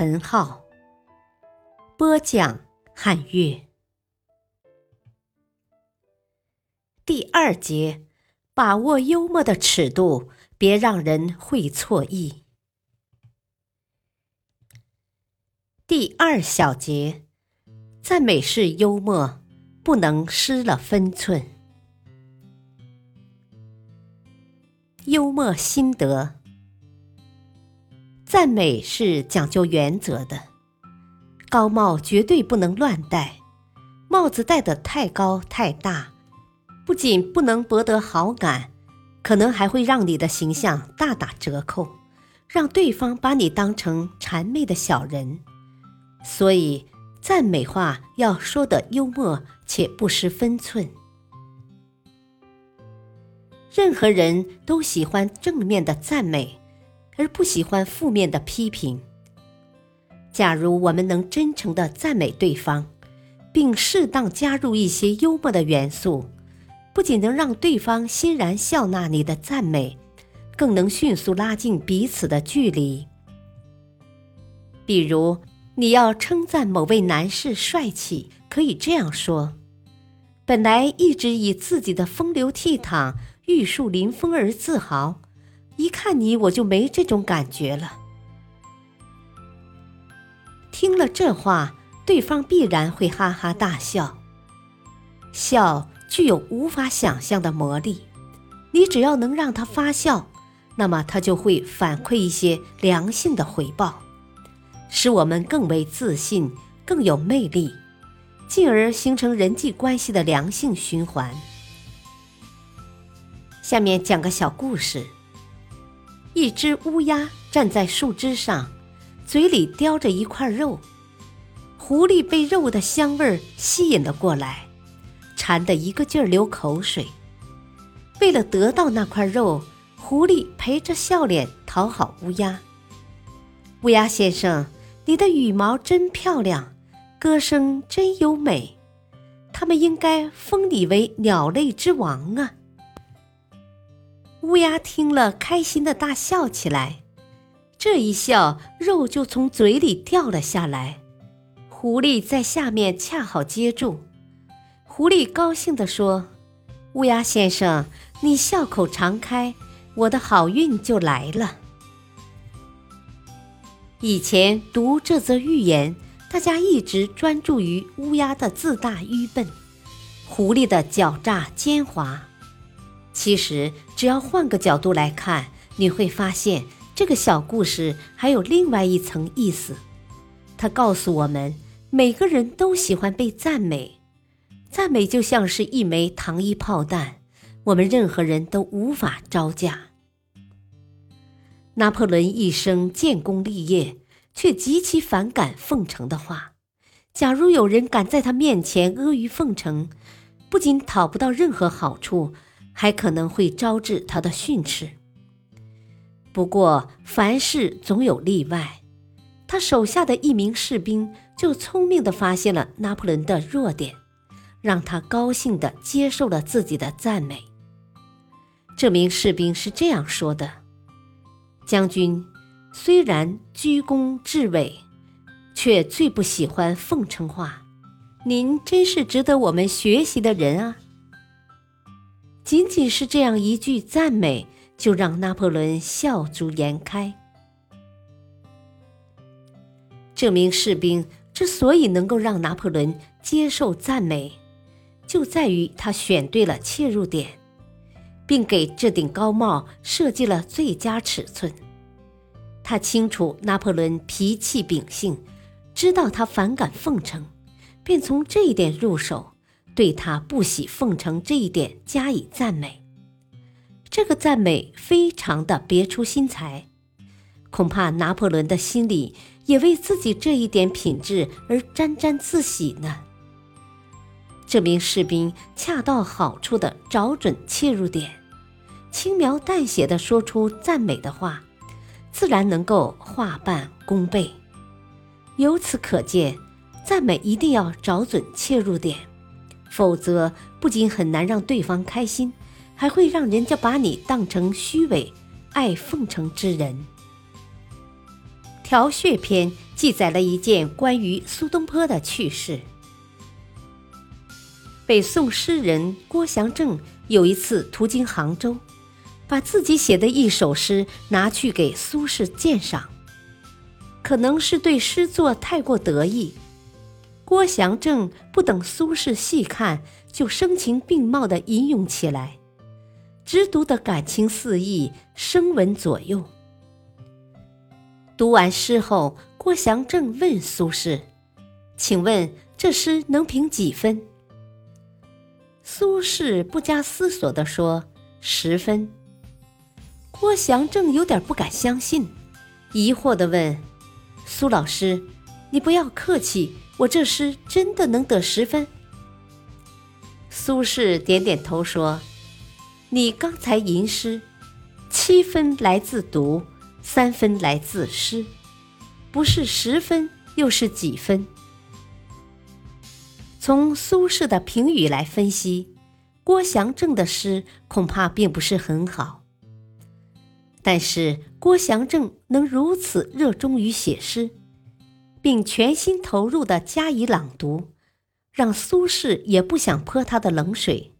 陈浩，播讲汉乐。第二节，把握幽默的尺度，别让人会错意。第二小节，赞美式幽默不能失了分寸。幽默心得：赞美是讲究原则的，高帽绝对不能乱戴，帽子戴得太高太大，不仅不能博得好感，可能还会让你的形象大打折扣，让对方把你当成谄媚的小人。所以，赞美话要说得幽默且不失分寸。任何人都喜欢正面的赞美，而不喜欢负面的批评。假如我们能真诚的赞美对方，并适当加入一些幽默的元素，不仅能让对方欣然笑纳你的赞美，更能迅速拉近彼此的距离。比如，你要称赞某位男士帅气，可以这样说：“本来一直以自己的风流倜傥。”玉树临风而自豪，一看你我就没这种感觉了。听了这话，对方必然会哈哈大笑。笑具有无法想象的魔力，你只要能让他发笑，那么他就会反馈一些良性的回报，使我们更为自信、更有魅力，进而形成人际关系的良性循环。下面讲个小故事。一只乌鸦站在树枝上，嘴里叼着一块肉。狐狸被肉的香味吸引了过来，馋得一个劲儿流口水。为了得到那块肉，狐狸陪着笑脸讨好乌鸦：“乌鸦先生，你的羽毛真漂亮，歌声真优美，他们应该封你为鸟类之王啊！”乌鸦听了，开心的大笑起来。这一笑，肉就从嘴里掉了下来。狐狸在下面恰好接住。狐狸高兴地说：“乌鸦先生，你笑口常开，我的好运就来了。”以前读这则寓言，大家一直专注于乌鸦的自大愚笨，狐狸的狡诈奸猾。其实，只要换个角度来看，你会发现这个小故事还有另外一层意思。它告诉我们，每个人都喜欢被赞美，赞美就像是一枚糖衣炮弹，我们任何人都无法招架。拿破仑一生建功立业，却极其反感奉承的话。假如有人敢在他面前阿谀奉承，不仅讨不到任何好处。还可能会招致他的训斥。不过，凡事总有例外。他手下的一名士兵就聪明地发现了拿破仑的弱点，让他高兴地接受了自己的赞美。这名士兵是这样说的：“将军虽然居功至伟，却最不喜欢奉承话。您真是值得我们学习的人啊！”仅仅是这样一句赞美，就让拿破仑笑逐颜开。这名士兵之所以能够让拿破仑接受赞美，就在于他选对了切入点，并给这顶高帽设计了最佳尺寸。他清楚拿破仑脾气秉性，知道他反感奉承，便从这一点入手。对他不喜奉承这一点加以赞美，这个赞美非常的别出心裁，恐怕拿破仑的心里也为自己这一点品质而沾沾自喜呢？这名士兵恰到好处地找准切入点，轻描淡写地说出赞美的话，自然能够化半功倍。由此可见，赞美一定要找准切入点，否则不仅很难让对方开心，还会让人家把你当成虚伪、爱奉承之人。《调穴篇》记载了一件关于苏东坡的趣事。北宋诗人郭祥正有一次途经杭州，把自己写的一首诗拿去给苏轼鉴赏。可能是对诗作太过得意，郭祥正不等苏轼细看，就声情并茂地吟咏起来，直读得感情四溢，声闻左右。读完诗后，郭祥正问苏轼：“请问这诗能评几分？”苏轼不加思索地说：“十分。”郭祥正有点不敢相信，疑惑地问：“苏老师，你不要客气，我这诗真的能得十分？”苏轼点点头说：“你刚才吟诗，七分来自读。”三分来自诗，不是十分又是几分？从苏轼的评语来分析，郭祥正的诗恐怕并不是很好。但是郭祥正能如此热衷于写诗，并全心投入的加以朗读，让苏轼也不想泼他的冷水，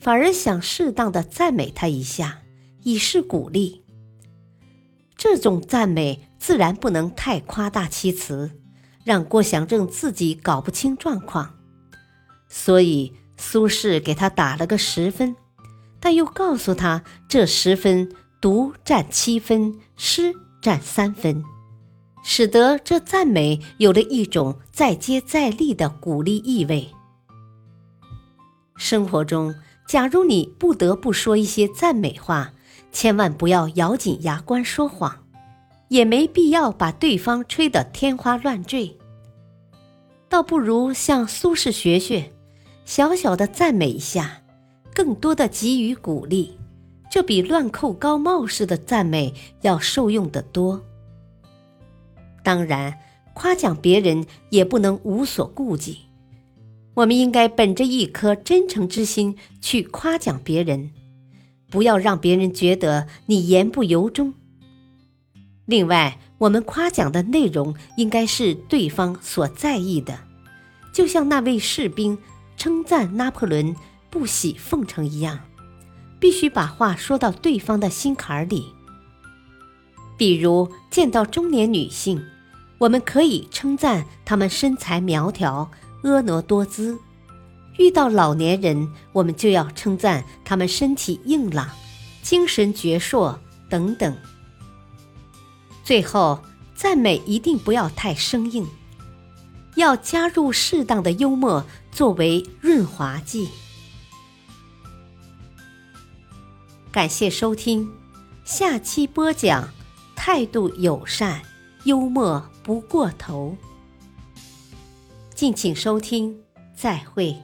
反而想适当的赞美他一下，以示鼓励。这种赞美自然不能太夸大其词，让郭祥正自己搞不清状况。所以苏轼给他打了个十分，但又告诉他这十分读占七分，诗占三分，使得这赞美有了一种再接再厉的鼓励意味。生活中，假如你不得不说一些赞美话。千万不要咬紧牙关说谎，也没必要把对方吹得天花乱坠。倒不如向苏轼学学，小小的赞美一下，更多的给予鼓励，这比乱扣高帽式的赞美要受用得多。当然，夸奖别人也不能无所顾忌，我们应该本着一颗真诚之心去夸奖别人。不要让别人觉得你言不由衷。另外，我们夸奖的内容应该是对方所在意的，就像那位士兵称赞拿破仑不喜奉承一样，必须把话说到对方的心坎里。比如，见到中年女性，我们可以称赞他们身材苗条、婀娜多姿。遇到老年人，我们就要称赞他们身体硬朗、精神矍铄等等。最后，赞美一定不要太生硬，要加入适当的幽默作为润滑剂。感谢收听，下期播讲：态度友善，幽默不过头。敬请收听，再会。